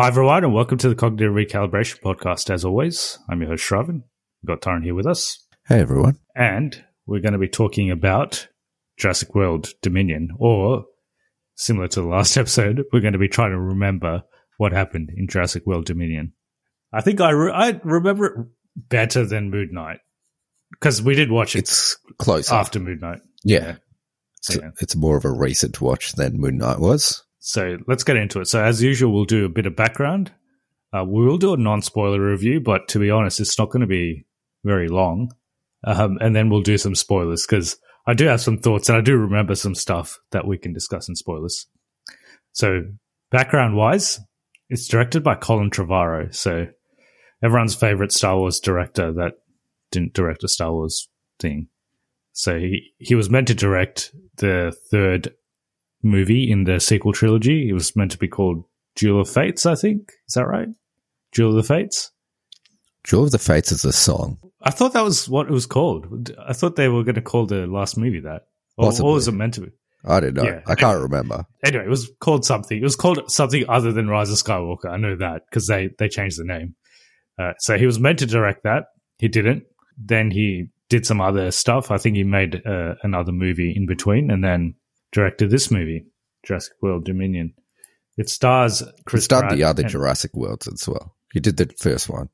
Hi, everyone, and welcome to the Cognitive Recalibration Podcast. As always, I'm your host, Shravan. We've got Tyron here with us. Hey, everyone. And we're going to be talking about Jurassic World Dominion, or similar to the last episode, we're going to be trying to remember what happened in Jurassic World Dominion. I think I, re- I remember it better than Moon Knight because we did watch it It's close after Moon Knight. Yeah. It's, Yeah. it's more of a recent watch than Moon Knight was. So let's get into it. So as usual, we'll do a bit of background. Uh, we will do a non-spoiler review, but to be honest, it's not going to be very long. Um, and then we'll do some spoilers because I do have some thoughts and I do remember some stuff that we can discuss in spoilers. So background-wise, it's directed by Colin Trevorrow. So everyone's favorite Star Wars director that didn't direct a Star Wars thing. So he, he was meant to direct the third movie in the sequel trilogy. It was meant to be called Duel of Fates, I think. Is that right? Duel of the Fates? Duel of the Fates is a song. I thought that was what it was called. I thought they were going to call the last movie that. Or, Possibly. or was it meant to be? I don't know. Yeah. I can't remember. Anyway, it was called something. It was called something other than Rise of Skywalker. I know that because they, they changed the name. Uh, so he was meant to direct that. He didn't. Then he did some other stuff. I think he made uh, another movie in between and then directed this movie, Jurassic World Dominion. It stars Chris He's done Pratt the other Jurassic Worlds as well. He did the first one.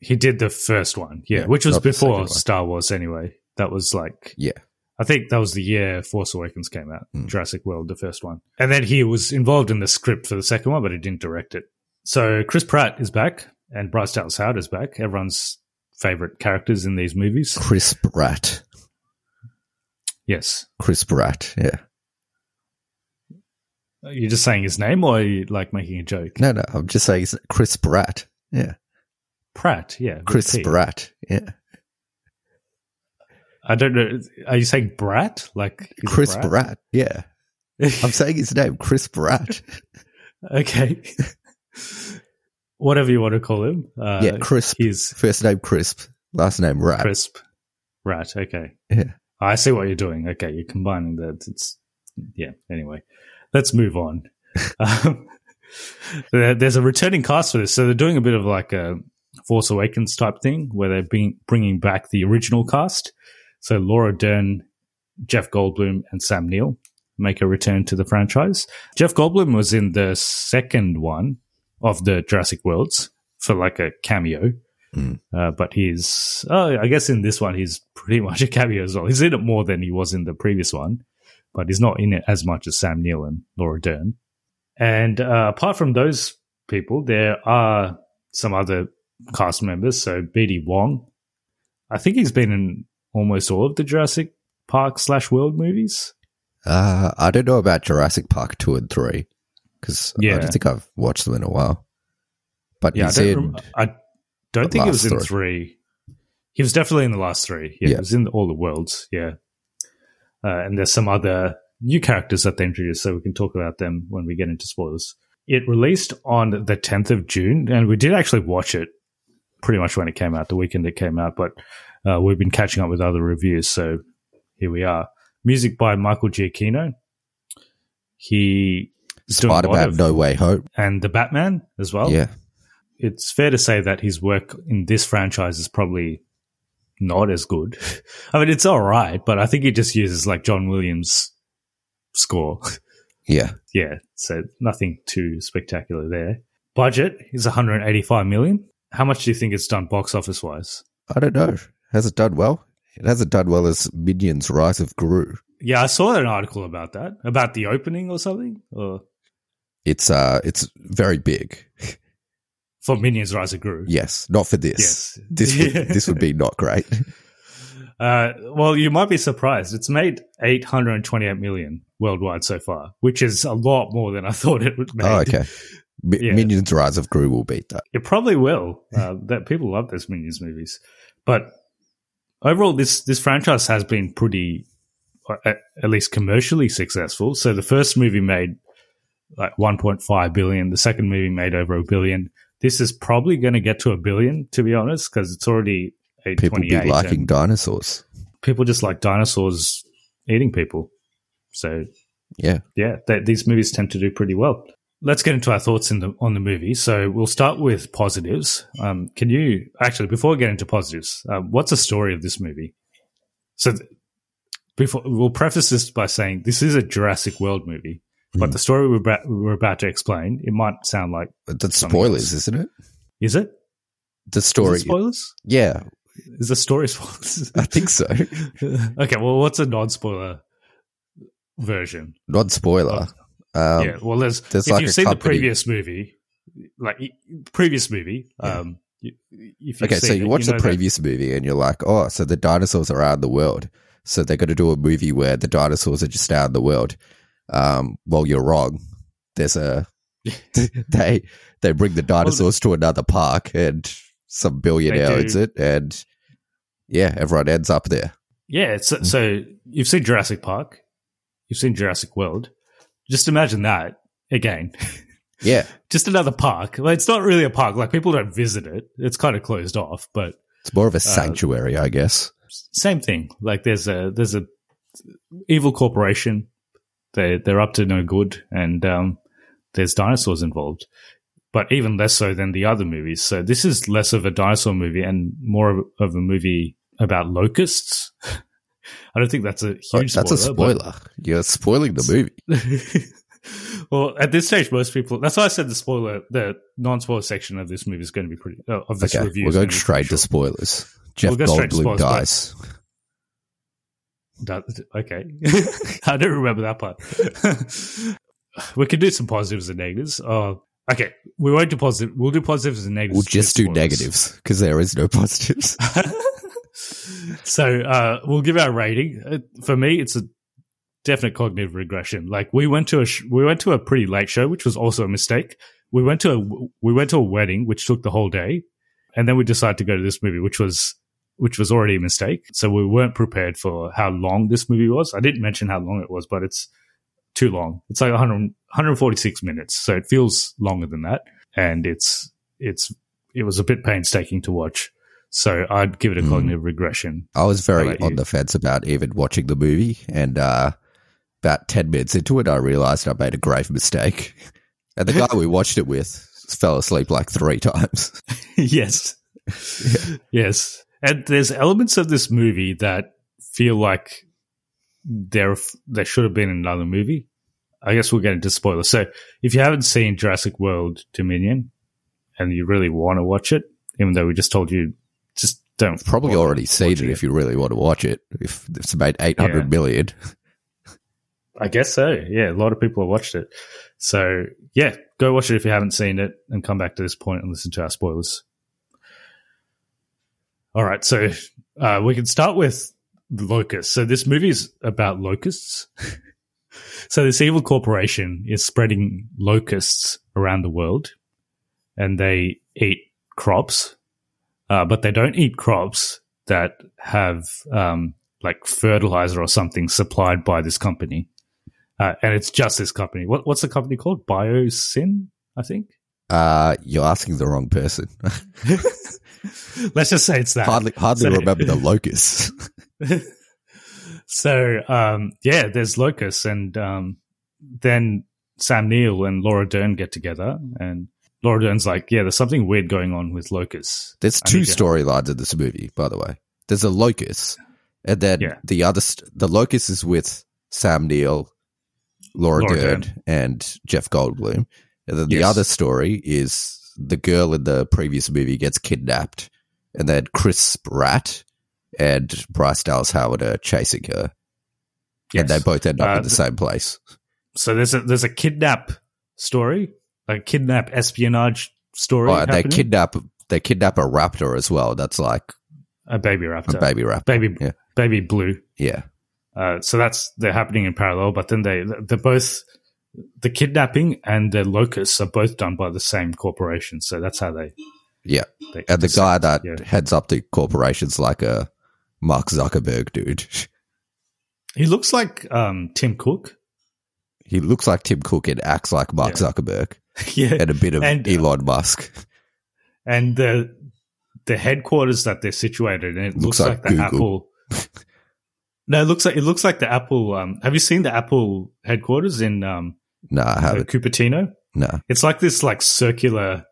He did the first one, yeah, Yeah, which was before. Star Wars anyway. That was like, Yeah. I think that was the year Force Awakens came out, Mm. Jurassic World, the first one. And then he was involved in the script for the second one, but he didn't direct it. So Chris Pratt is back and Bryce Dallas Howard is back. Everyone's favorite characters in these movies. Chris Pratt. Yes. Chris Pratt. Yeah. You're just saying his name or are you like making a joke? No, no. I'm just saying it's Chris Pratt. Yeah. Pratt, yeah. Chris P. Pratt. Yeah. I don't know. Are you saying Brat? Like Chris brat? Pratt. Yeah. I'm saying his name, Chris Pratt. Okay. Whatever you want to call him. Uh, yeah, Crisp. He's First name Crisp. Last name Rat. crisp. Rat. Okay. Yeah. I see what you're doing. Okay. You're combining that. It's, yeah. Anyway, let's move on. um, there's a returning cast for this. So they're doing a bit of like a Force Awakens type thing where they're being, bringing back the original cast. So Laura Dern, Jeff Goldblum, and Sam Neill make a return to the franchise. Jeff Goldblum was in the second one of the Jurassic Worlds for like a cameo. Mm. Uh, but he's, oh, I guess in this one, he's pretty much a cameo as well. He's in it more than he was in the previous one, but he's not in it as much as Sam Neill and Laura Dern. And uh, apart from those people, there are some other cast members. So BD Wong, I think he's been in almost all of the Jurassic Park slash World movies. Uh, I don't know about Jurassic Park 2 and 3 because I don't think I've watched them in a while. But Yeah, I don't, in. rem- I don't think it was in three. three. He was definitely in the last three. Yeah, Yeah. he was in all the worlds. Yeah, uh, and there's some other new characters that they introduced, so we can talk about them when we get into spoilers. It released on the 10th of June, and we did actually watch it pretty much when it came out, the weekend it came out. But uh, we've been catching up with other reviews, so here we are. Music by Michael Giacchino. He Spider-Man of- No Way Home. and the Batman as well yeah. it's fair to say that his work in this franchise is probably not as good. I mean, it's all right, but I think it just uses like John Williams' score. Yeah. yeah, so nothing too spectacular there. Budget is 185 million. How much do you think it's done box office wise? I don't know. Has it done well? It hasn't done well as Minions Rise of Gru. Yeah, I saw an article about that, about the opening or something, or It's uh it's very big. for Minions Rise of Gru. Yes, not for this. Yes. This would, this would be not great. Uh, well, you might be surprised. It's made 828 million worldwide so far, which is a lot more than I thought it would make. Oh, okay. Mi- Yeah. Minions Rise of Gru will beat that. It probably will. Uh, that people love those Minions movies, but overall, this this franchise has been pretty, uh, at, at least commercially successful. So the first movie made like 1.5 billion. The second movie made over a billion. This is probably going to get to a billion, to be honest, because it's already People be 828. liking dinosaurs. people just like dinosaurs eating people. So Yeah. yeah, th- these movies tend to do pretty well. Let's get into our thoughts in the, on the movie. So we'll start with positives. Um, can you actually, before we get into positives, uh, what's the story of this movie? So th- before we'll preface this by saying this is a Jurassic World movie, but the story we're about, we're about to explain, it might sound like But That's spoilers, else. isn't it? is it? The Is story. it spoilers? yeah, Is the story spoilers? I think so. okay, well, what's a non-spoiler version? Not spoiler. Um, yeah, well, there's, there's if like you've seen company- the previous movie, like previous movie, um, if you've Okay, so you it, watch know the that- previous movie and you're like, oh, so the dinosaurs are out in the world. So they're going to do a movie where the dinosaurs are just out in the world. Um, well, you're wrong. There's a they they bring the dinosaurs to another park and some billionaire owns it, and yeah, everyone ends up there. yeah. So, so you've seen Jurassic Park, you've seen Jurassic World. Just imagine that again. Yeah, Just another park. Like, it's not really a park. Like people don't visit it. It's kind of closed off, but it's more of a sanctuary, I guess. same thing. Like there's a there's a evil corporation. They they're up to no good, and um, there's dinosaurs involved. But even less so than the other movies. So this is less of a dinosaur movie and more of, of a movie about locusts. I don't think that's a huge. that's a spoiler, spoiler. You're spoiling the movie. well, at this stage, most people. That's why I said the spoiler, the non-spoiler section of this movie is going to be pretty. Uh, of this Okay, review, we're going straight to short. spoilers. Jeff We'll go straight to Goldblum spoilers, but- dies. That, okay. I don't remember that part. we can do some positives and negatives. Oh, okay. We won't do positive. We'll do positives and negatives. We'll just do negatives because there is no positives. so uh, we'll give our rating. Uh, for me, it's a definite cognitive regression. Like we went to a sh- we went to a pretty late show, which was also a mistake. We went to a we went to a wedding, which took the whole day, and then we decided to go to this movie, which was which was already a mistake. So we weren't prepared for how long this movie was. I didn't mention how long it was, but it's too long. It's like 100, 146 minutes, so it feels longer than that, and it's it's it was a bit painstaking to watch. So I'd give it a Mm. cognitive regression. I was very on you? the fence about even watching the movie, and uh, about ten minutes into it, I realized I made a grave mistake. And the guy we watched it with fell asleep like three times. yes. Yes. And there's elements of this movie that feel like there there should have been another movie. I guess we'll get into spoilers. So if you haven't seen Jurassic World Dominion and you really want to watch it, even though we just told you just don't Probably already seen it if you really want to watch it. If it's made eight hundred Yeah. million, I guess so. Yeah, a lot of people have watched it. So yeah, go watch it if you haven't seen it, and come back to this point and listen to our spoilers. All right, so uh, we can start with locusts. So this movie is about locusts. so this evil corporation is spreading locusts around the world, and they eat crops, uh, but they don't eat crops that have um, like fertilizer or something supplied by this company. Uh, and it's just this company. What, what's the company called? Biosyn, I think. Uh, you're asking the wrong person. Let's just say it's that. hardly, hardly So- remember the locusts. so um, yeah, there's locusts, and um, then Sam Neill and Laura Dern get together, and Laura Dern's like, "Yeah, there's something weird going on with locusts." There's I two storylines in this movie, by the way. There's a locust, and then Yeah. the other st- the locust is with Sam Neill, Laura, Laura Dern, Dern. and Jeff Goldblum. And then the other story is the girl in the previous movie gets kidnapped, and then Chris Pratt and Bryce Dallas Howard are chasing her, and they both end up Uh, in the same place. So there's a there's a kidnap story, a kidnap espionage story. Oh, they kidnap they kidnap a raptor as well. That's like a baby raptor, a baby raptor. baby Yeah. baby blue. Yeah. Uh, so that's they're happening in parallel, but then they they're both the kidnapping and the locusts are both done by the same corporation. So that's how they. Yeah. they And the guy that yeah. heads up the corporation's like a Mark Zuckerberg dude. he looks like um, Tim Cook. He looks like Tim Cook and acts like Mark Yeah. Zuckerberg yeah, and a bit of And- Elon Musk. and the the headquarters that they're situated in it Looks looks, like like, the Google. Apple. no, it looks like it looks like the Apple. Um, have you seen the Apple headquarters in um, No, I haven't. Cupertino? No. It's like this like circular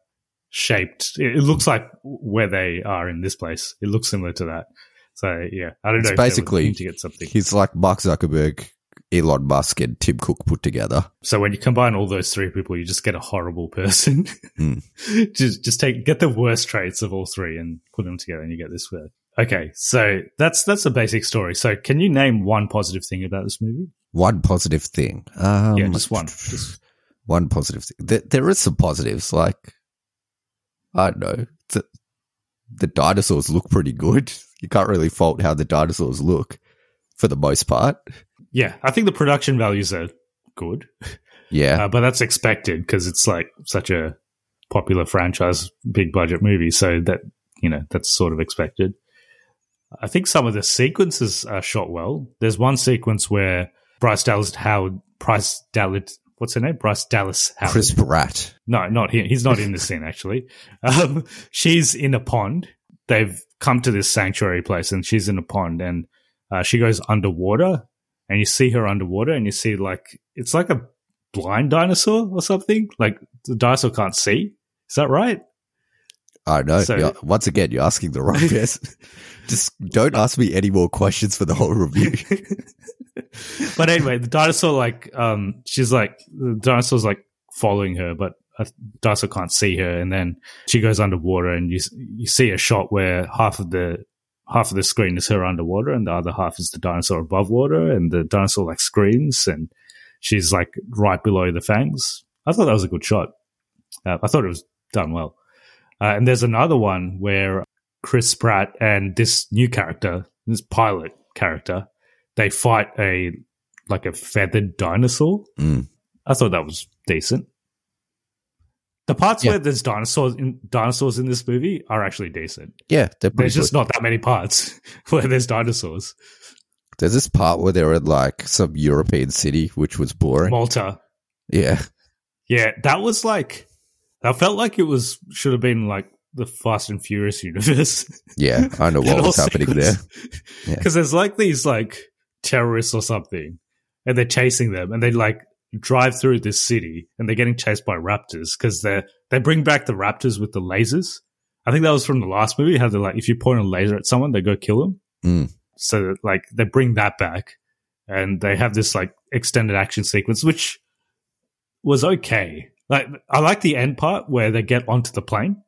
shaped. It, it looks like where they are in this place. It looks similar to that. So yeah, I don't It's know. if they were basically- to get something. He's like Mark Zuckerberg, Elon Musk, and Tim Cook put together. So when you combine all those three people, you just get a horrible person. Mm. just just take get the worst traits of all three and put them together, and you get this word. Okay, so that's that's the basic story. So can you name one positive thing about this movie? One positive thing. Um, yeah, just one. Just, one positive thing. There, there is some positives. Like, I don't know. The, the dinosaurs look pretty good. You can't really fault how the dinosaurs look for the most part. yeah, I think the production values are good. Yeah. Uh, but that's expected because it's like such a popular franchise, big budget movie. So that, you know, that's sort of expected. I think some of the sequences are shot well. There's one sequence where Bryce Dallas Howard, Bryce Dallas, what's her name? Bryce Dallas Howard. Chris Pratt. No, not him. He's not in the scene actually. Um, she's in a pond. They've come to this sanctuary place, and she's in a pond, and uh, she goes underwater, and you see her underwater, and you see like it's like a blind dinosaur or something. Like the dinosaur can't see. Is that right? I know. So- once again, you're asking the wrong person. Just don't ask me any more questions for the whole review. but anyway, the dinosaur like um she's like the dinosaur's like following her, but a dinosaur can't see her, and then she goes underwater, and you you see a shot where half of the half of the screen is her underwater, and the other half is the dinosaur above water, and the dinosaur like screams, and she's like right below the fangs. I thought that was a good shot. Uh, I thought it was done well. Uh, and there's another one where Chris Pratt and this new character, this pilot character, they fight a like a feathered dinosaur. Mm. I thought that was decent. The parts Yeah. where there's dinosaurs in dinosaurs in this movie are actually decent. Yeah, There's just good. not that many parts where there's dinosaurs. There's this part where they're in like some European city, which was boring. Malta, yeah. yeah, that was like that felt like it was should have been like the Fast and Furious universe. Yeah. I know what was happening there. Yeah. Because there's like these like terrorists or something, and they're chasing them, and they like drive through this city, and they're getting chased by raptors because they they bring back the raptors with the lasers. I think that was from the last movie. How they're like, if you point a laser at someone, they go kill them. Mm. So like they bring that back, and they have this like extended action sequence, which was okay. Like I like the end part where they get onto the plane.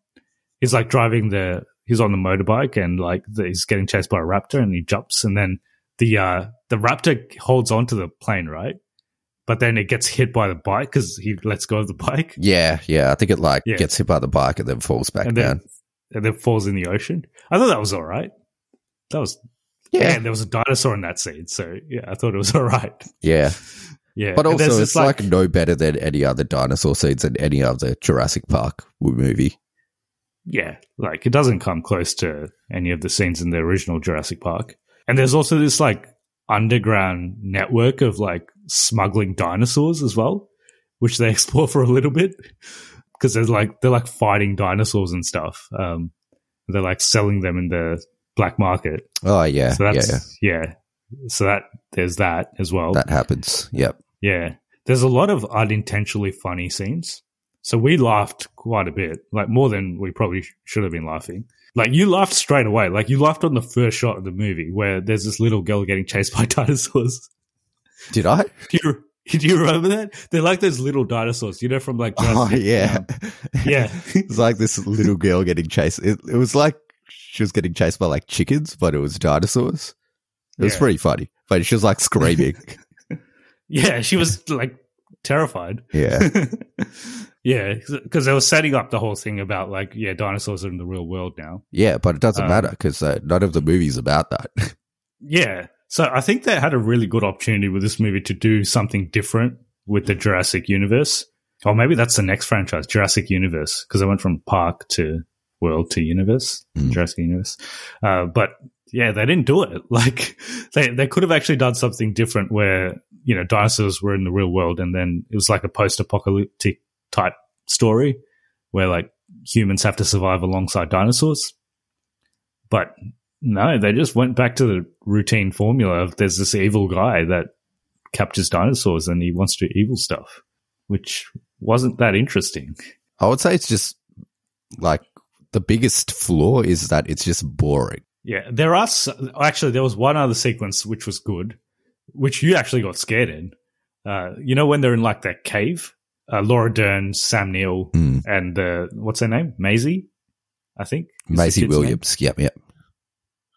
He's like driving the he's on the motorbike and like the, he's getting chased by a raptor and he jumps and then the uh the raptor holds onto the plane right, but then it gets hit by the bike because he lets go of the bike Yeah. Yeah. I think it like Yeah. gets hit by the bike and then falls back and down. then and then falls in the ocean. I thought that was all right. That was Yeah. and there was a dinosaur in that scene. So yeah, I thought it was all right. Yeah. Yeah, But also, it's like, no better than any other dinosaur scenes in any other Jurassic Park movie. yeah, like it doesn't come close to any of the scenes in the original Jurassic Park. And there's also this like underground network of like smuggling dinosaurs as well, which they explore for a little bit because they're like they're like fighting dinosaurs and stuff. Um, they're like selling them in the black market. Oh, yeah. So yeah, that's yeah. yeah. So that there's that as well. That happens. Yep. Yeah. There's a lot of unintentionally funny scenes. So we laughed quite a bit, like more than we probably sh- should have been laughing. Like you laughed straight away. Like you laughed on the first shot of the movie where there's this little girl getting chased by dinosaurs. Did I? Do you, do you remember that? They're like those little dinosaurs, you know, from like Jurassic Oh, Jurassic- yeah. Yeah. it's like this little girl getting chased. It, it was like she was getting chased by like chickens, but it was dinosaurs. It was pretty funny. But she was like screaming. Yeah. She was like terrified. yeah. Yeah. Because they were setting up the whole thing about like, yeah, dinosaurs are in the real world now. Yeah, but it doesn't Um, matter because uh, none of the movies about that. Yeah. So I think they had a really good opportunity with this movie to do something different with the Jurassic universe. Or maybe that's the next franchise, Jurassic Universe, because I went from park to world to universe, Mm. Jurassic Universe. Uh, but yeah, they didn't do it. Like they, they could have actually done something different where, you know, dinosaurs were in the real world and then it was like a post apocalyptic type story where like humans have to survive alongside dinosaurs. But no, they just went back to the routine formula of there's this evil guy that captures dinosaurs and he wants to do evil stuff, which wasn't that interesting. I would say it's just like the biggest flaw is that it's just boring. Yeah, there are actually there was one other sequence which was good, which you actually got scared in. Uh, you know when they're in like that cave, uh, Laura Dern, Sam Neill, Mm. and uh, what's her name, Maisie, I think is Maisie kid's name? Williams. Yep, yep.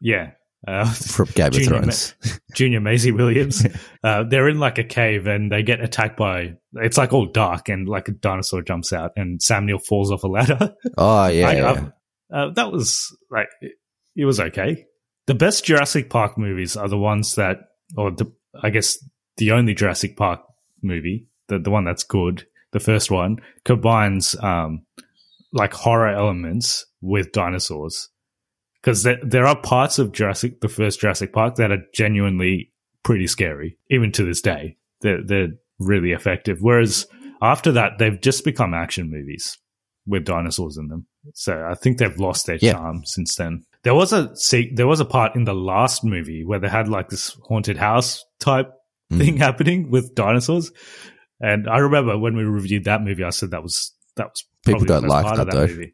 Yeah, uh, From Game of Junior Thrones. Junior Maisie Williams. uh, they're in like a cave and they get attacked by. It's like all dark and like a dinosaur jumps out and Sam Neill falls off a ladder. oh, yeah. I- yeah. Uh, that was like it, it was okay. The best Jurassic Park movies are the ones that, or the, I guess the only Jurassic Park movie, the the one that's good, the first one combines um like horror elements with dinosaurs because there there are parts of Jurassic, the first Jurassic Park, that are genuinely pretty scary, even to this day. They're they're really effective. Whereas after that, they've just become action movies with dinosaurs in them. So I think they've lost their Yeah. charm since then. There was a see, there was a part in the last movie where they had like this haunted house type Mm. thing happening with dinosaurs, and I remember when we reviewed that movie, I said that was that was People don't like that, though. movie.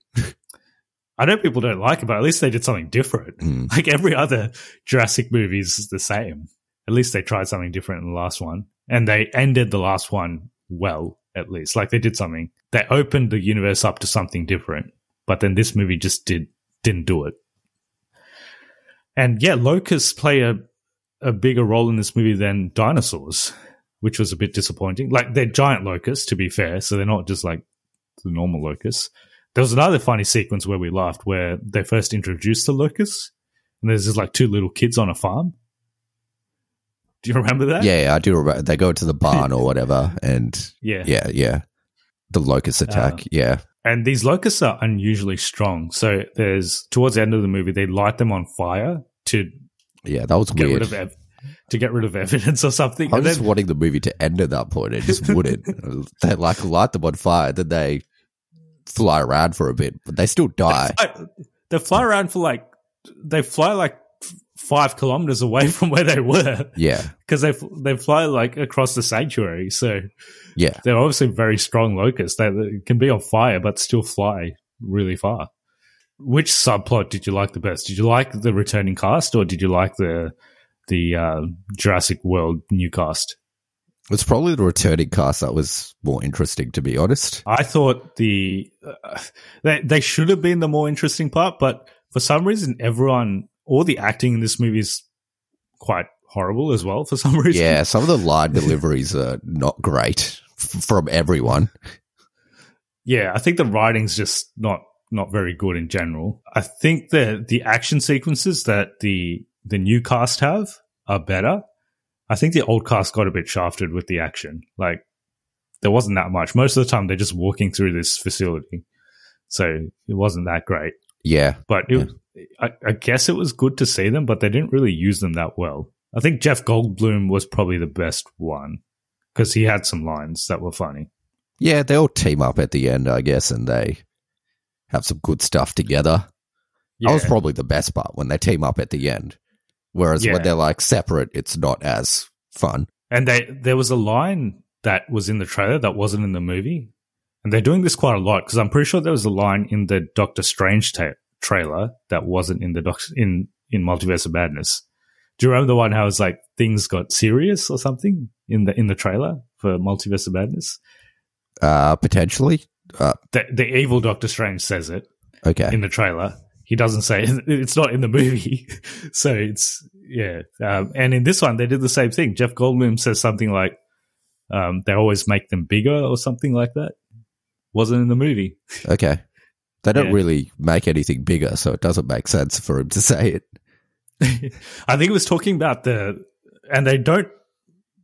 I know people don't like it, but at least they did something different. Mm. Like every other Jurassic movie is the same. At least they tried something different in the last one, and they ended the last one well. At least, like they did something. They opened the universe up to something different, but then this movie just did didn't do it. And yeah, locusts play a a bigger role in this movie than dinosaurs, which was a bit disappointing. Like they're giant locusts, to be fair, so they're not just like the normal locusts. There was another funny sequence where we laughed where they first introduced the locusts, and there's just like two little kids on a farm. Do you remember that? Yeah, yeah, I do remember. They go to the barn or whatever, and Yeah. yeah, yeah. The locust attack. Uh, yeah. And these locusts are unusually strong. So there's towards the end of the movie, they light them on fire to Yeah, that was get weird. rid of to get rid of evidence or something. I And was just then- wanting the movie to end at that point. It just wouldn't. they like light them on fire, then they fly around for a bit, but they still die. I- they fly around for like they fly like five kilometers away from where they were Yeah, because they f- they fly like across the sanctuary. So yeah. they're obviously very strong locusts. They, they can be on fire but still fly really far. Which subplot did you like the best? Did you like the returning cast or did you like the the uh, Jurassic World new cast? It's probably the returning cast that was more interesting, to be honest. I thought the uh, they they should have been the more interesting part, but for some reason, everyone all the acting in this movie is quite horrible as well. For some reason, Yeah, some of the line deliveries are not great f- from everyone. yeah. I think the writing's just not not very good in general. I think the the action sequences that the the new cast have are better. I think the old cast got a bit shafted with the action. Like there wasn't that much. Most of the time they're just walking through this facility. So it wasn't that great. Yeah. But it, I, I guess it was good to see them, but they didn't really use them that well. I think Jeff Goldblum was probably the best one because he had some lines that were funny. Yeah, they all team up at the end, I guess, and they have some good stuff together. Yeah. That was probably the best part when they team up at the end. Whereas Yeah. when they're like separate, it's not as fun. And they there was a line that was in the trailer that wasn't in the movie, and they're doing this quite a lot because I'm pretty sure there was a line in the Doctor Strange ta- trailer that wasn't in the doc- in in Multiverse of Madness. Do you remember the one how it's like things got serious or something in the in the trailer for Multiverse of Madness? Uh, potentially. Uh, The, the evil Doctor Strange says it okay. in the trailer. He doesn't say it's not in the movie, so it's yeah. Um, and in this one, they did the same thing. Jeff Goldblum says something like, um, "They always make them bigger" or something like that. Wasn't in the movie. Okay. They don't Yeah. really make anything bigger, so it doesn't make sense for him to say it. I think it was talking about the, and they don't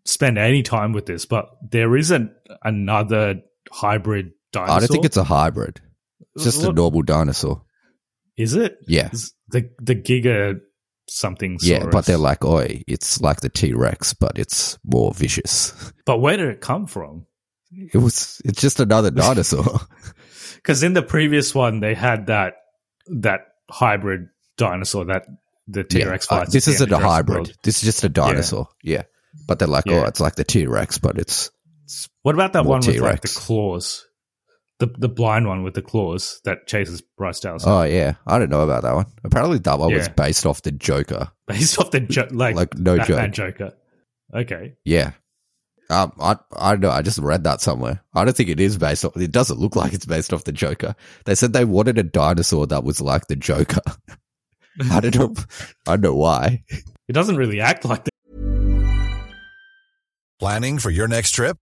spend any time with this, but there isn't another hybrid dinosaur. I don't think it's a hybrid. It's just a normal dinosaur. Is it? Yeah. Is the the Giga something. Yeah, but they're like, oi, it's like the T Rex, but it's more vicious. But where did it come from? It was, it's just another dinosaur. Because in the previous one, they had that that hybrid dinosaur that the T Yeah. Rex Uh, fights. this isn't a hybrid. World. This is just a dinosaur. Yeah. But they're like, oh, it's like the T Rex, but it's, What about that one with like the claws? The the blind one with the claws that chases Bryce Dallas oh, yeah. I don't know about that one. Apparently, that one was based off the Joker. based off the jo- like Like, no Batman joke. Joker. Okay, Yeah. Um, I I don't know. I just read that somewhere. I don't think it is based off. It doesn't look like it's based off the Joker. They said they wanted a dinosaur that was like the Joker. I don't know. I don't know why. it doesn't really act like that. Planning for your next trip?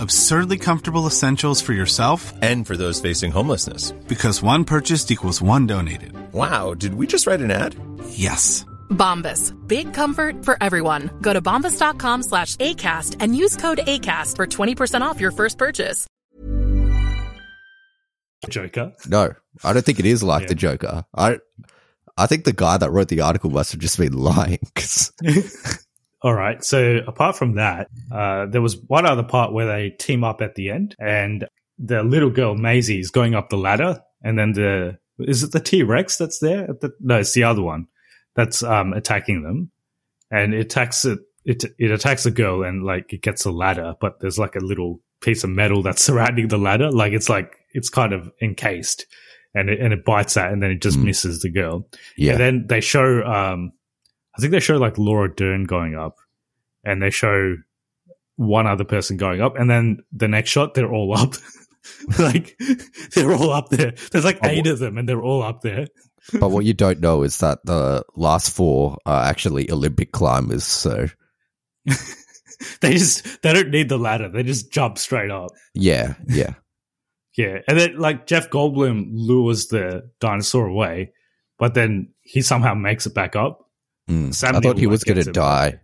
Absurdly comfortable essentials for yourself And for those facing homelessness. because one purchased equals one donated. Wow, did we just write an ad? Yes. Bombas. Big comfort for everyone. Go to bombas.com slash ACAST and use code ACAST for 20% off your first purchase. Joker. No, I don't think it is like Yeah. the Joker. I I think the guy that wrote the article must have just been lying. All right. So apart from that, uh, there was one other part where they team up at the end, and the little girl Maisie is going up the ladder, and then the is it the T Rex that's there? At the, no, it's the other one that's um, attacking them, and it attacks it. It it attacks a girl, and like it gets a ladder, but there's like a little piece of metal that's surrounding the ladder. Like it's like it's kind of encased, and it and it bites that, and then it just misses the girl. Yeah. And then they show, um, I think they show like Laura Dern going up, and they show one other person going up, and then the next shot they're all up. like they're all up there. There's like eight of them, and they're all up there. but what you don't know is that the last four are actually Olympic climbers. So They just they don't need the ladder. They just jump straight up. yeah, yeah. Yeah, and then like Jeff Goldblum lures the dinosaur away, but then he somehow makes it back up. Mm. I thought he was going to him. die.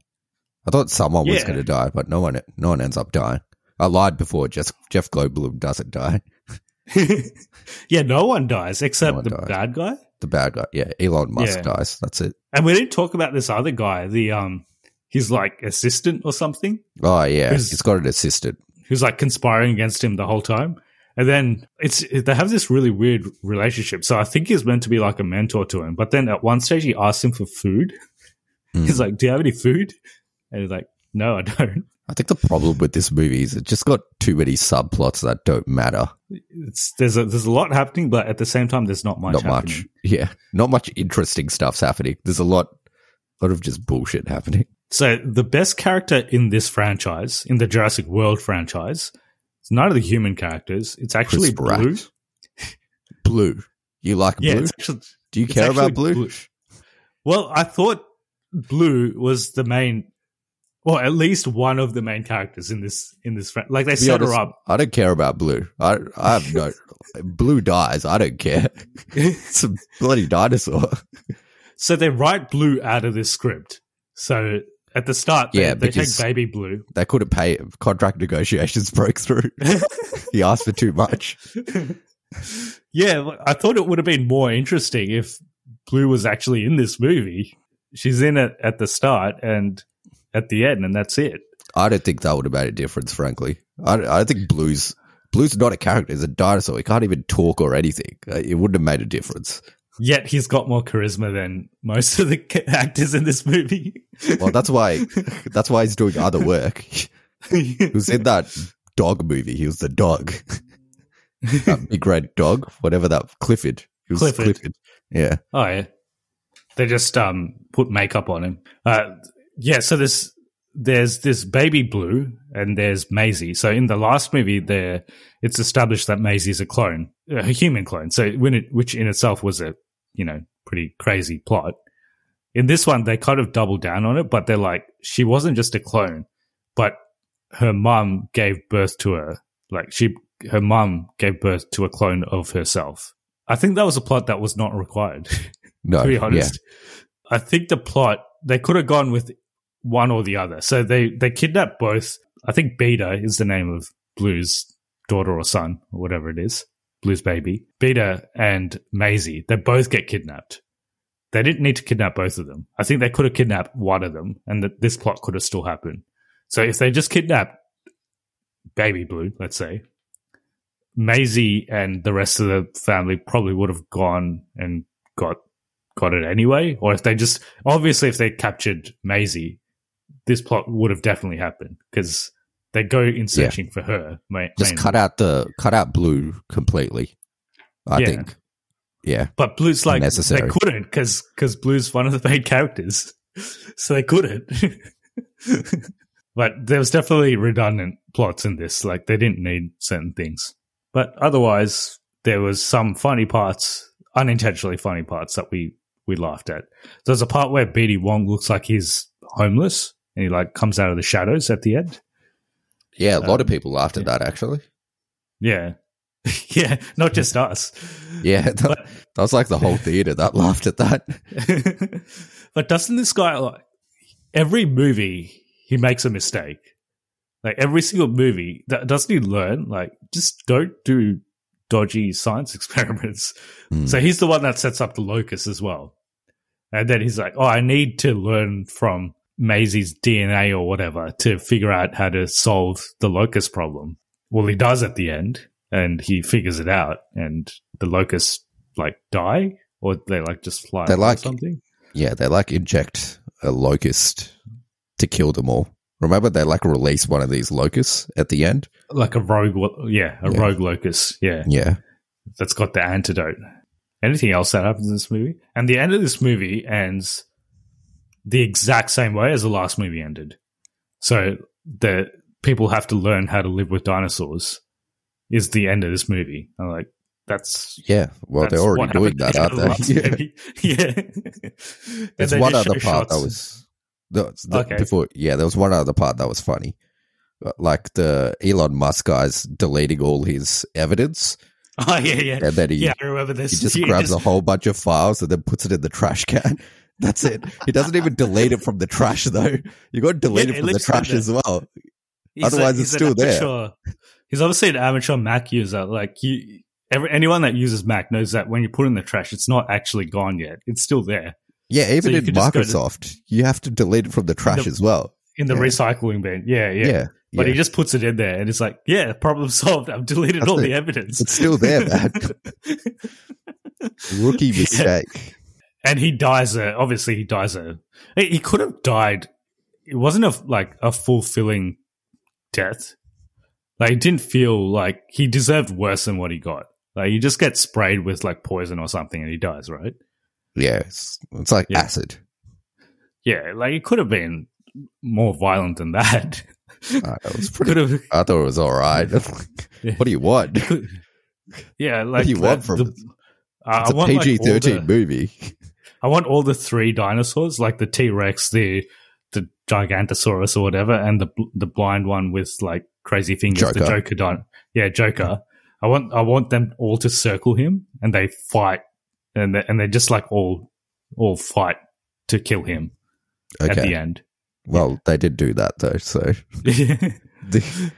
I thought someone was going to die, but no one, no one ends up dying. I lied before. Just Jeff Goldblum doesn't die. yeah, no one dies except one the dies. bad guy. The bad guy, yeah, Elon Musk Yeah. dies. That's it. And we didn't talk about this other guy, the um, he's like assistant or something, Oh yeah, he's got an assistant. who's like conspiring against him the whole time. And then it's they have this really weird relationship. So I think he's meant to be like a mentor to him, but then at one stage he asks him for food. Hmm. He's like, "Do you have any food?" And he's like, "No, I don't." I think the problem with this movie is it just got too many subplots that don't matter. It's there's a there's a lot happening, but at the same time, there's not much. not happening. much. Yeah, not much interesting stuff's happening. There's a lot, lot of just bullshit happening. So the best character in this franchise, in the Jurassic World franchise, it's none of the human characters. It's actually. Blue. Blue, you like Yeah, blue? actually, Do you care about blue? Well, I thought Blue was the main, well, at least one of the main characters in this in this. Like they set honest, her up. I don't care about blue. I, I have no. blue dies. I don't care. it's a bloody dinosaur. So they write Blue out of this script. So at the start, they, Yeah, they take baby Blue. They couldn't pay him. Contract negotiations broke through. he asked for too much. Yeah, I thought it would have been more interesting if Blue was actually in this movie. She's in it at the start and at the end, and that's it. I don't think that would have made a difference, frankly. I, don't- I think Blue's Blue's not a character. He's a dinosaur. He can't even talk or anything. Uh, It wouldn't have made a difference. Yet he's got more charisma than most of the actors in this movie. Well, that's why that's why he's doing other work. He was in that dog movie. He was the dog. that big red dog, whatever that Clifford. He was Clifford. Clifford. Yeah. Oh yeah, they just um put makeup on him. Uh, yeah. So there's there's this baby Blue and there's Maisie. So in the last movie, there it's established that Maisie's a clone, a human clone. So when it, which in itself was a you know pretty crazy plot. In this one, they kind of double down on it, but they're like she wasn't just a clone, but her mum gave birth to her. Like she, her mum gave birth to a clone of herself. I think that was a plot that was not required. No. to be yeah. honest. I think the plot they could have gone with one or the other. So they they kidnap both. I think Beta is the name of Blue's daughter or son or whatever it is. Blue's baby. Beta and Maisie. They both get kidnapped. They didn't need to kidnap both of them. I think they could have kidnapped one of them, and that this plot could have still happened. So if they just kidnapped Baby Blue, let's say, Maisie and the rest of the family probably would have gone and got got it anyway. Or if they just obviously if they captured Maisie, this plot would have definitely happened because they go in searching for her. ma- Just cut out the cut out blue completely. I Yeah. think. Yeah. But Blue's like they couldn't because because Blue's one of the main characters, so they couldn't. but there was definitely redundant plots in this. Like they didn't need certain things, but otherwise there was some funny parts, unintentionally funny parts that we we laughed at. There's a part where BD Wong looks like he's homeless and he like comes out of the shadows at the end. Yeah, a lot of Um, people laughed at that actually. Yeah, yeah, not just us. Yeah, that, that was like the whole theater that laughed at that. but doesn't this guy like every movie he makes a mistake? Like every single movie, that doesn't he learn? Like just don't do dodgy science experiments. Hmm. So he's the one that sets up the locus as well. And then he's like, "Oh, I need to learn from Maisie's DNA or whatever to figure out how to solve the locust problem." Well, he does at the end, and he figures it out, and the locusts like die, or they like just fly They like- something. Yeah, they like inject a locust to kill them all, Remember they like release one of these locusts at the end? Like a rogue, yeah, a Yeah. rogue locust, yeah, Yeah. that's got the antidote. Anything else that happens in this movie? And the end of this movie ends the exact same way as the last movie ended. So the people have to learn how to live with dinosaurs. Is the end of this movie? I'm like, that's Yeah. Well, that's they're already doing that, at aren't they? Yeah. yeah. There's one other part that was the, the- Okay. before. Yeah, there was one other part that was funny. Uh, Like the Elon Musk guy's deleting all his evidence, Oh yeah, yeah. and then he yeah, I remember this. he just Yeah, grabs just- a whole bunch of files and then puts it in the trash can. That's it. He doesn't even delete it from the trash though. You got to delete Yeah, it it from the trash as well. He's Otherwise a- it's still there. He's obviously an amateur Mac user. Like you, every, anyone that uses Mac knows that when you put it in the trash, it's not actually gone yet. It's still there Yeah, even you in could just go to- Microsoft, you have to delete it from the trash The- as well. in the Yeah. recycling bin. Yeah, yeah. Yeah, But yeah. he just puts it in there, and it's like, yeah, problem solved. I've deleted That's all it. the evidence. It's still there, man. Rookie Yeah. mistake. and he dies a obviously he dies a he he could have died it wasn't a like a fulfilling death like it didn't feel like he deserved worse than what he got like you just get sprayed with like poison or something and he dies right Yeah, it's, it's like Yeah. acid. yeah like it could have been more violent than that Uh, it was pretty. could have I thought it was all right. Yeah. what do you want? yeah like do you want the- from the- uh, It's I a want, like, PG thirteen the- movie. I want all the three dinosaurs, like the T Rex, the the Gigantosaurus or whatever, and the the blind one with like crazy fingers, the Joker. Joker din- yeah, Joker. I want I want them all to circle him and they fight, and they, and they just like all all fight to kill him okay. at the end. Well, they did do that though. So the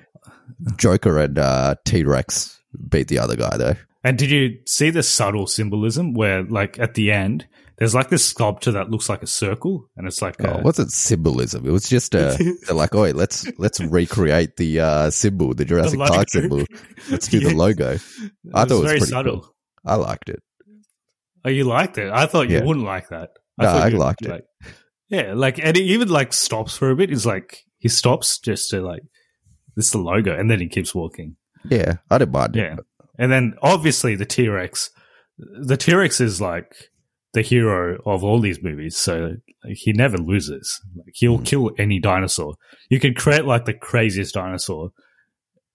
Joker and uh, T Rex beat the other guy though. and did you see the subtle symbolism where, like, at the end, there's like this sculpture that looks like a circle, and it's like, Oh, a, it wasn't symbolism. It was just uh, they're like, oh, let's let's recreate the uh, symbol, the Jurassic logo. Park symbol. Let's do Yeah. the logo. I it thought it was very pretty subtle. cool. I liked it. Oh, you liked it? I thought you Yeah. wouldn't like that. No, thought I liked it. like- Yeah, like, and he even like stops for a bit. He's like, he stops just to like, this is the logo, and then he keeps walking. Yeah, I didn't mind it. Yeah, and then obviously the T Rex, the T Rex is like the hero of all these movies, so like, he never loses. Like, he'll Hmm. kill any dinosaur. You can create like the craziest dinosaur,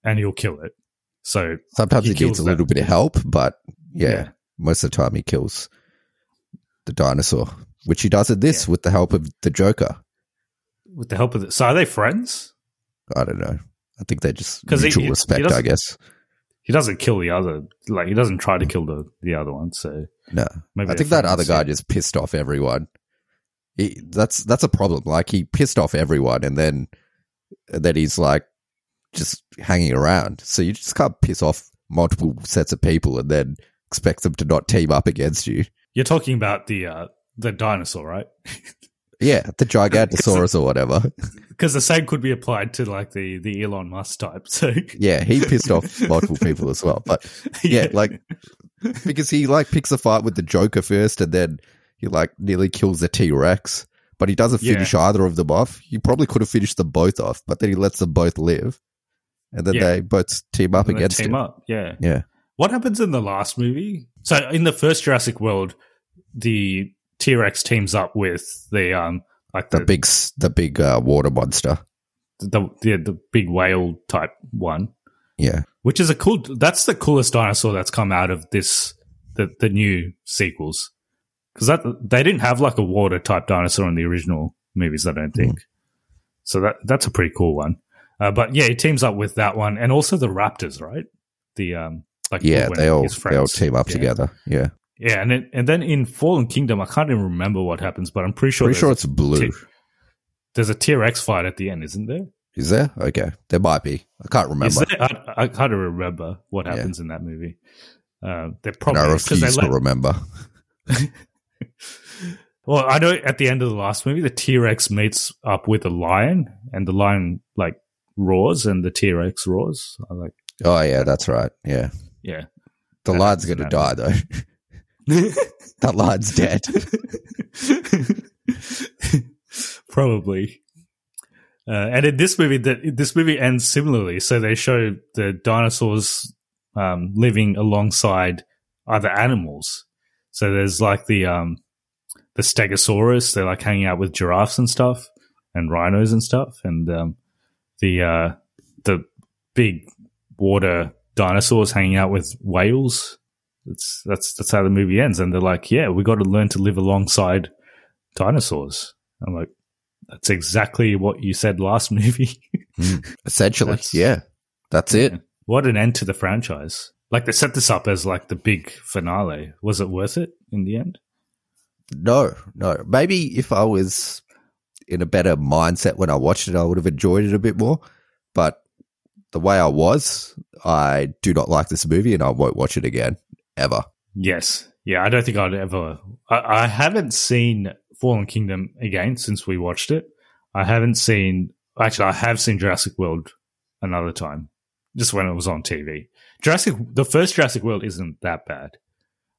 and he'll kill it. So Sometimes He he, needs a little them. bit of help, but yeah, Yeah. Most of the time he kills the dinosaur, which he does in this with the help of the Joker. with the help of the, so are they friends? I don't know. I think they're just he- mutual he- he respect, I guess. He doesn't kill the other, like he doesn't try to kill the the other one. So No, Maybe I think that other guy just pissed off everyone. He, that's that's a problem. Like he pissed off everyone, and then and then he's like just hanging around. So you just can't piss off multiple sets of people and then expect them to not team up against you. you're talking about the uh the dinosaur, right? Yeah, the Gigantosaurus or whatever. Because the same could be applied to like the the Elon Musk type. So Yeah, he pissed off multiple people as well. But yeah, like because he like picks a fight with the Joker first, and then he like nearly kills the T Rex, but he doesn't Yeah. finish either of them off. He probably could have finished them both off, but then he lets them both live, and then Yeah. they both team up And they against team him. up. Yeah. Yeah, What happens in the last movie? So in the first Jurassic World, the T Rex teams up with the um like the the big the big uh, water monster. the, the the big whale type one. Yeah, which is a cool. That's the coolest dinosaur that's come out of this the the new sequels because that they didn't have like a water type dinosaur in the original movies. I don't think. So that that's a pretty cool one. Uh, but yeah, he teams up with that one and also the raptors, right? The um like yeah, they all they all team up Yeah. together. Yeah, Yeah, and it, and then in Fallen Kingdom, I can't even remember what happens, but I'm pretty sure pretty sure it's blue. T- there's a T Rex fight at the end, isn't there? Is there? Okay, there might be. I can't remember. I, I can't remember what Yeah. happens in that movie. Uh, they're and probably I 'cause they refuse to let- remember. Well, I know at the end of the last movie, the T Rex meets up with a lion, and the lion like roars, and the T Rex roars. I like, Oh yeah, that's right. Yeah, yeah, the That lion's gonna die though. that lad's dead. probably. Uh, and in this movie, that this movie ends similarly. So they show the dinosaurs um, living alongside other animals. So there's like the um, the Stegosaurus. They're like hanging out with giraffes and stuff, and rhinos and stuff, and um, the uh, the big water dinosaurs hanging out with whales. That's that's that's how the movie ends, and they're like, "Yeah, we got to learn to live alongside dinosaurs." I'm like, "That's exactly what you said last movie." Mm. Essentially, That's- yeah. That's it. what an end to the franchise! Like they set this up as like the big finale. Was it worth it in the end? No, no. Maybe if I was in a better mindset when I watched it, I would have enjoyed it a bit more. But the way I was, I do not like this movie and I won't watch it again, ever. Yes. Yeah, I don't think I'd ever. I, I haven't seen Fallen Kingdom again since we watched it. I haven't seen. Actually, I have seen Jurassic World another time, just when it was on TV. Jurassic, the first Jurassic World isn't that bad.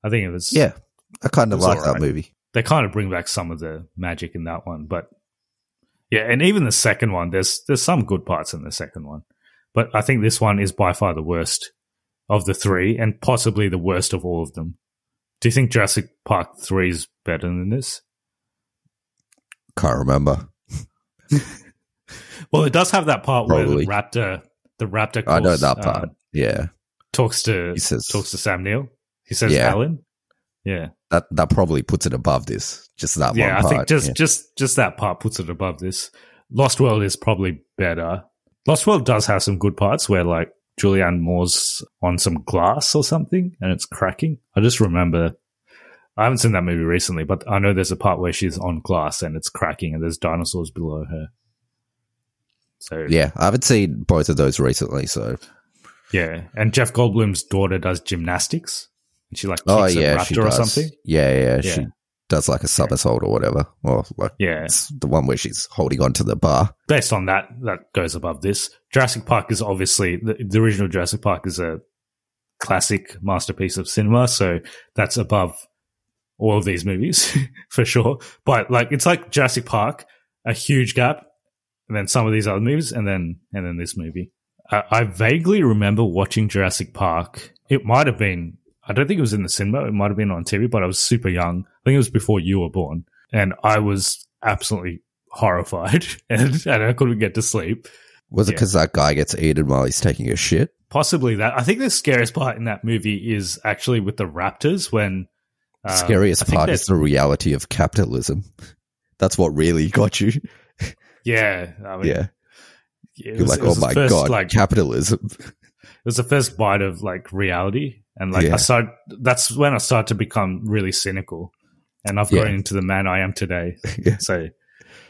I think it was. Yeah, I kind of like alright. that movie. They kind of bring back some of the magic in that one, but yeah, and even the second one, there's there's some good parts in the second one, but I think this one is by far the worst of the three, and possibly the worst of all of them. Do you think Jurassic Park three is better than this? Can't remember. Well, it does have that part where the raptor, the raptor, I know calls, that um, part. yeah, talks to He says- talks to Sam Neill. He says, Yeah. "Alan." Yeah, that that probably puts it above this. Just that yeah. one I part. think just yeah. just just that part puts it above this. Lost World is probably better. Lost World does have some good parts where like Julianne Moore's on some glass or something and it's cracking. I just remember. I haven't seen that movie recently, but I know there's a part where she's on glass and it's cracking and there's dinosaurs below her. So yeah, I haven't seen both of those recently. So Yeah, and Jeff Goldblum's daughter does gymnastics. And she like oh, kicks oh a yeah, raptor she or something. Yeah, yeah, Yeah. she does like a somersault or whatever. Or like Yeah, it's the one where she's holding onto the bar. based on that, that goes above this. Jurassic Park is obviously the, the original Jurassic Park is a classic masterpiece of cinema, so that's above all of these movies for sure. But like, it's like Jurassic Park, a huge gap, and then some of these other movies, and then and then this movie. I, I vaguely remember watching Jurassic Park. It might have been. I don't think it was in the cinema. It might have been on TV, but I was super young. I think it was before you were born, and I was absolutely horrified, and, and I couldn't get to sleep. Was it Yeah. because that guy gets eaten while he's taking a shit? Possibly that. I think the scariest part in that movie is actually with the raptors when. The um, scariest part is the reality of capitalism. That's what really got you. Yeah, I mean, yeah, it you're like, oh my first, god, like capitalism. it was the first bite of like reality and like Yeah. i started that's when i started to become really cynical and i've grown Yeah. into the man i am today Yeah. so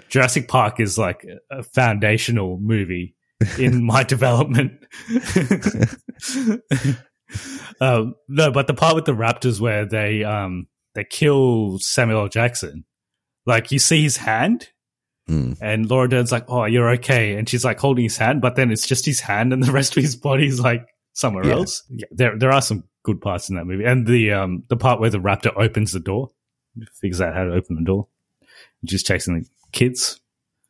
jurassic park is like a foundational movie in my development um, no but the part with the raptors where they um they kill samuel L. jackson like you see his hand Mm. and Laura Dern's like, "Oh, you're okay," and she's like holding his hand, but then it's just his hand, and the rest of his body is like somewhere Yeah. else. Yeah, there there are some good parts in that movie, and the um the part where the raptor opens the door, figures out how to open the door, just chasing the kids.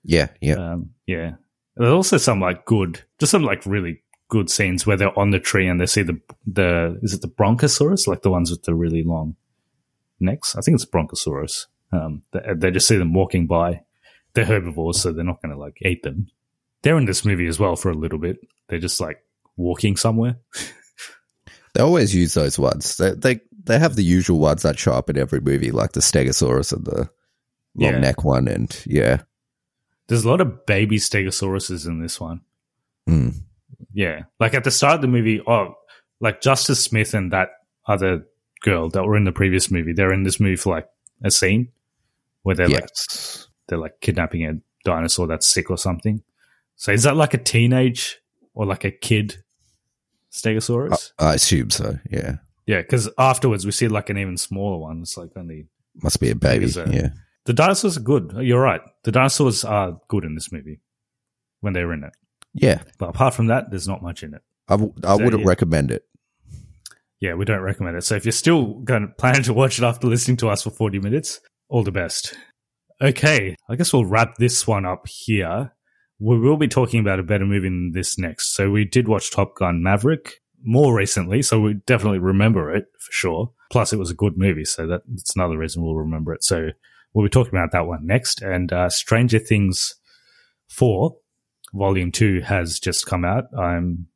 Yeah, yeah. Um, yeah, there's also some like good, just some like really good scenes where they're on the tree and they see the the is it the Bronchosaurus, like the ones with the really long necks? I think it's Bronchosaurus. Um, they, they just see them walking by. They're herbivores, so they're not going to like eat them. They're in this movie as well for a little bit. They're just like walking somewhere. They always use those ones. They they they have the usual ones that show up in every movie, like the Stegosaurus and the long Yeah. neck one, and yeah, There's a lot of baby Stegosauruses in this one. Mm. Yeah. Like at the start of the movie, oh, like Justice Smith and that other girl that were in the previous movie, they're in this movie for like a scene where they're like they're like kidnapping a dinosaur that's sick or something. So is that like a teenage or like a kid Stegosaurus? I, I assume so. Yeah, yeah, because afterwards we see like an even smaller one. It's like only must be a baby. Yeah, the dinosaurs are good. You're right. The dinosaurs are good in this movie when they're in it. yeah. But apart from that, there's not much in it. I, w- I So, wouldn't yeah. recommend it. Yeah, we don't recommend it. So if you're still going to plan to watch it after listening to us for 40 minutes, all the best. Okay, I guess we'll wrap this one up here we will be talking about a better movie than this next. So we did watch Top Gun Maverick more recently, so we definitely remember it for sure. Plus, it was a good movie, so that's another reason we'll remember it. So we'll be talking about that one next. And uh, Stranger Things 4, Volume 2 has just come out. I'm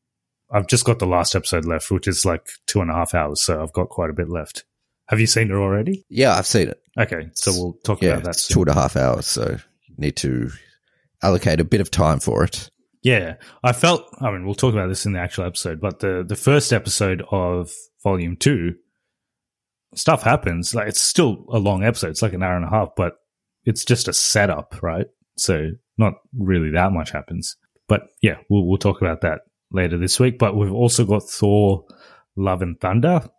I've just got the last episode left, which is like two and a half hours, so I've got quite a bit left. Have you seen it already? Yeah, I've seen it. Okay, so we'll talk yeah, about that. It's soon. two and a half hours, so need to allocate a bit of time for it. Yeah, I felt. I mean, we'll talk about this in the actual episode, but the the first episode of Volume Two, stuff happens. Like it's still a long episode. It's like an hour and a half, but it's just a setup, right? So not really that much happens. But yeah, we'll we'll talk about that later this week. But we've also got Thor: Love and Thunder,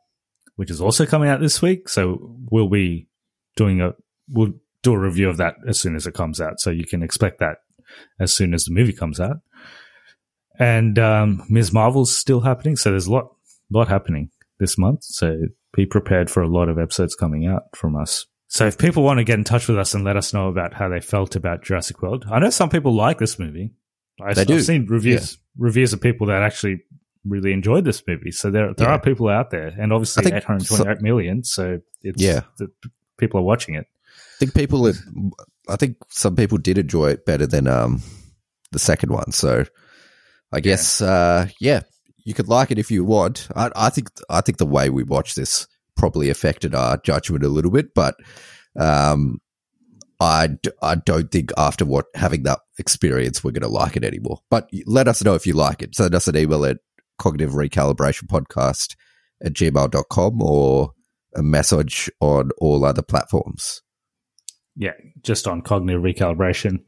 which is also coming out this week. So we'll be doing a we'll do a review of that as soon as it comes out. So you can expect that as soon as the movie comes out. And um, Ms. Marvel's still happening, so there's a lot lot happening this month. So be prepared for a lot of episodes coming out from us. So if people want to get in touch with us and let us know about how they felt about Jurassic World, I know some people like this movie. I, They do. I've seen reviews reviews of people that actually really enjoyed this movie. So there there Yeah. are people out there, and obviously I think 828 million. So it's Yeah. the, people are watching it. I think people, I think some people did enjoy it better than um the second one. So I guess, uh, yeah, you could like it if you want. I, I think, I think the way we watched this probably affected our judgment a little bit, but um, I, d- I don't think after what having that experience we're going to like it anymore. But let us know if you like it. Send us an email at cognitive recalibration podcast at gmail.com or a message on all other platforms. Yeah, just on cognitive recalibration.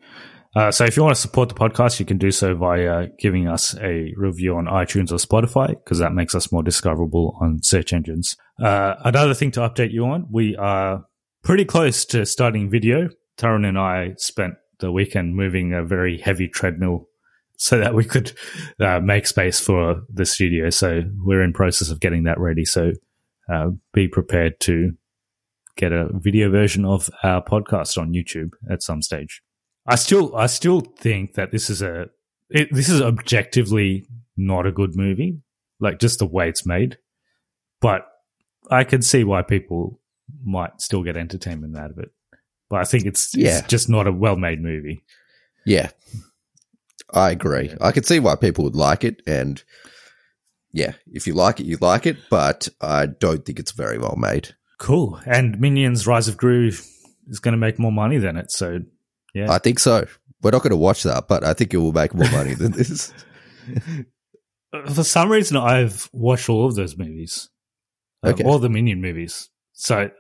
Uh, so if you want to support the podcast, you can do so via giving us a review on iTunes or Spotify because that makes us more discoverable on search engines. Uh, another thing to update you on, we are pretty close to starting video. Taran and I spent the weekend moving a very heavy treadmill so that we could uh, make space for the studio. So we're in process of getting that ready. So uh, be prepared to get a video version of our podcast on YouTube at some stage. I still, I still think that this is a, it, this is objectively not a good movie, like just the way it's made. But I can see why people might still get entertainment out of it. But I think it's, Yeah. it's just not a well-made movie. Yeah. I agree. I can see why people would like it. And yeah, if you like it, you like it. But I don't think it's very well made. Cool. And Minions: Rise of Gru is going to make more money than it. So yeah, I think so. We're not going to watch that, but I think it will make more money than this. for some reason, I've watched all of those movies, Uh, Okay. all the Minion movies. So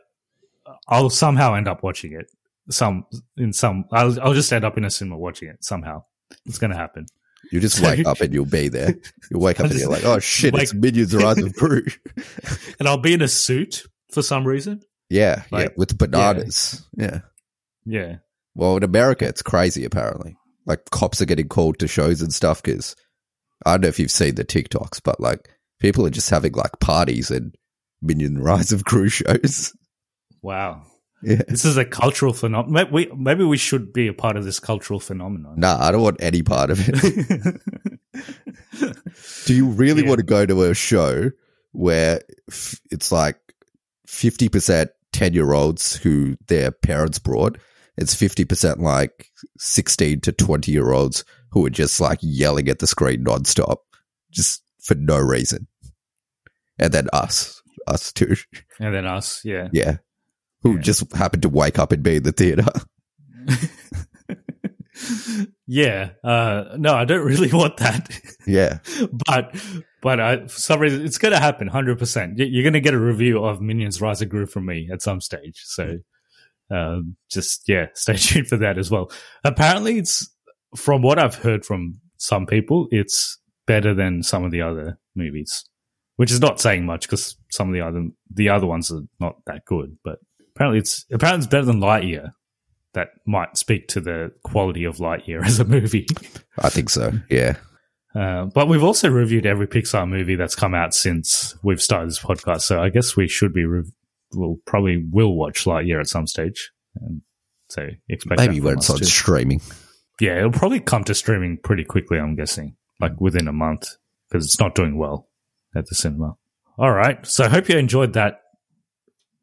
I'll somehow end up watching it. Some in some, I'll, I'll just end up in a cinema watching it somehow. It's going to happen. You just wake up and you'll be there. You'll wake up and you're like, oh shit, it's Minions Rise of Gru. And I'll be in a suit for some reason. yeah, yeah, Like- with bananas. Yeah. Yeah. Well, in America, it's crazy, apparently. Like, cops are getting called to shows and stuff because I don't know if you've seen the TikToks, but like, people are just having like parties and Minion Rise of Gru shows. Wow. Yeah. This is a cultural phenomenon. Maybe we, maybe we should be a part of this cultural phenomenon. Nah, I don't want any part of it. Do you really Yeah. want to go to a show where f- it's like 50% 10 year olds who their parents brought? It's 50% like 16 to 20 year olds who are just like yelling at the screen nonstop, just for no reason. And then us, us too. and then us. Yeah. Yeah. Who Yeah. just happened to wake up and be in the theater. yeah. Uh, no, I don't really want that. yeah. but but I, for some reason, it's going to happen. Hundred percent. You're going to get a review of Minions: Rise of Gru from me at some stage. So, um, just yeah, stay tuned for that as well. Apparently, it's from what I've heard from some people, it's better than some of the other movies, which is not saying much because some of the other the other ones are not that good. But apparently, it's apparently it's better than Lightyear. That might speak to the quality of Lightyear as a movie. I think so. Yeah. Uh, but we've also reviewed every Pixar movie that's come out since we've started this podcast. So I guess we should be, rev- we'll probably will watch Lightyear at some stage. And so expect Maybe when it's on streaming. yeah, it'll probably come to streaming pretty quickly. I'm guessing, like within a month, because it's not doing well at the cinema. All right, so I hope you enjoyed that.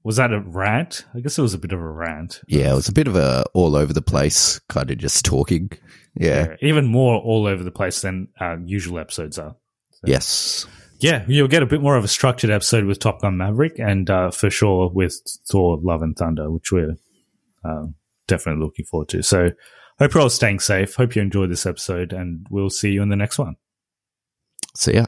Was that a rant? I guess it was a bit of a rant. Yeah, it was a bit of a all over the place, kind of just talking. Yeah. even more all over the place than our usual episodes are. Yes. Yeah, you'll get a bit more of a structured episode with Top Gun Maverick, and uh, for sure with Thor: Love and Thunder, which we're uh, definitely looking forward to. So, hope you're all staying safe. Hope you enjoyed this episode, and we'll see you in the next one. See ya.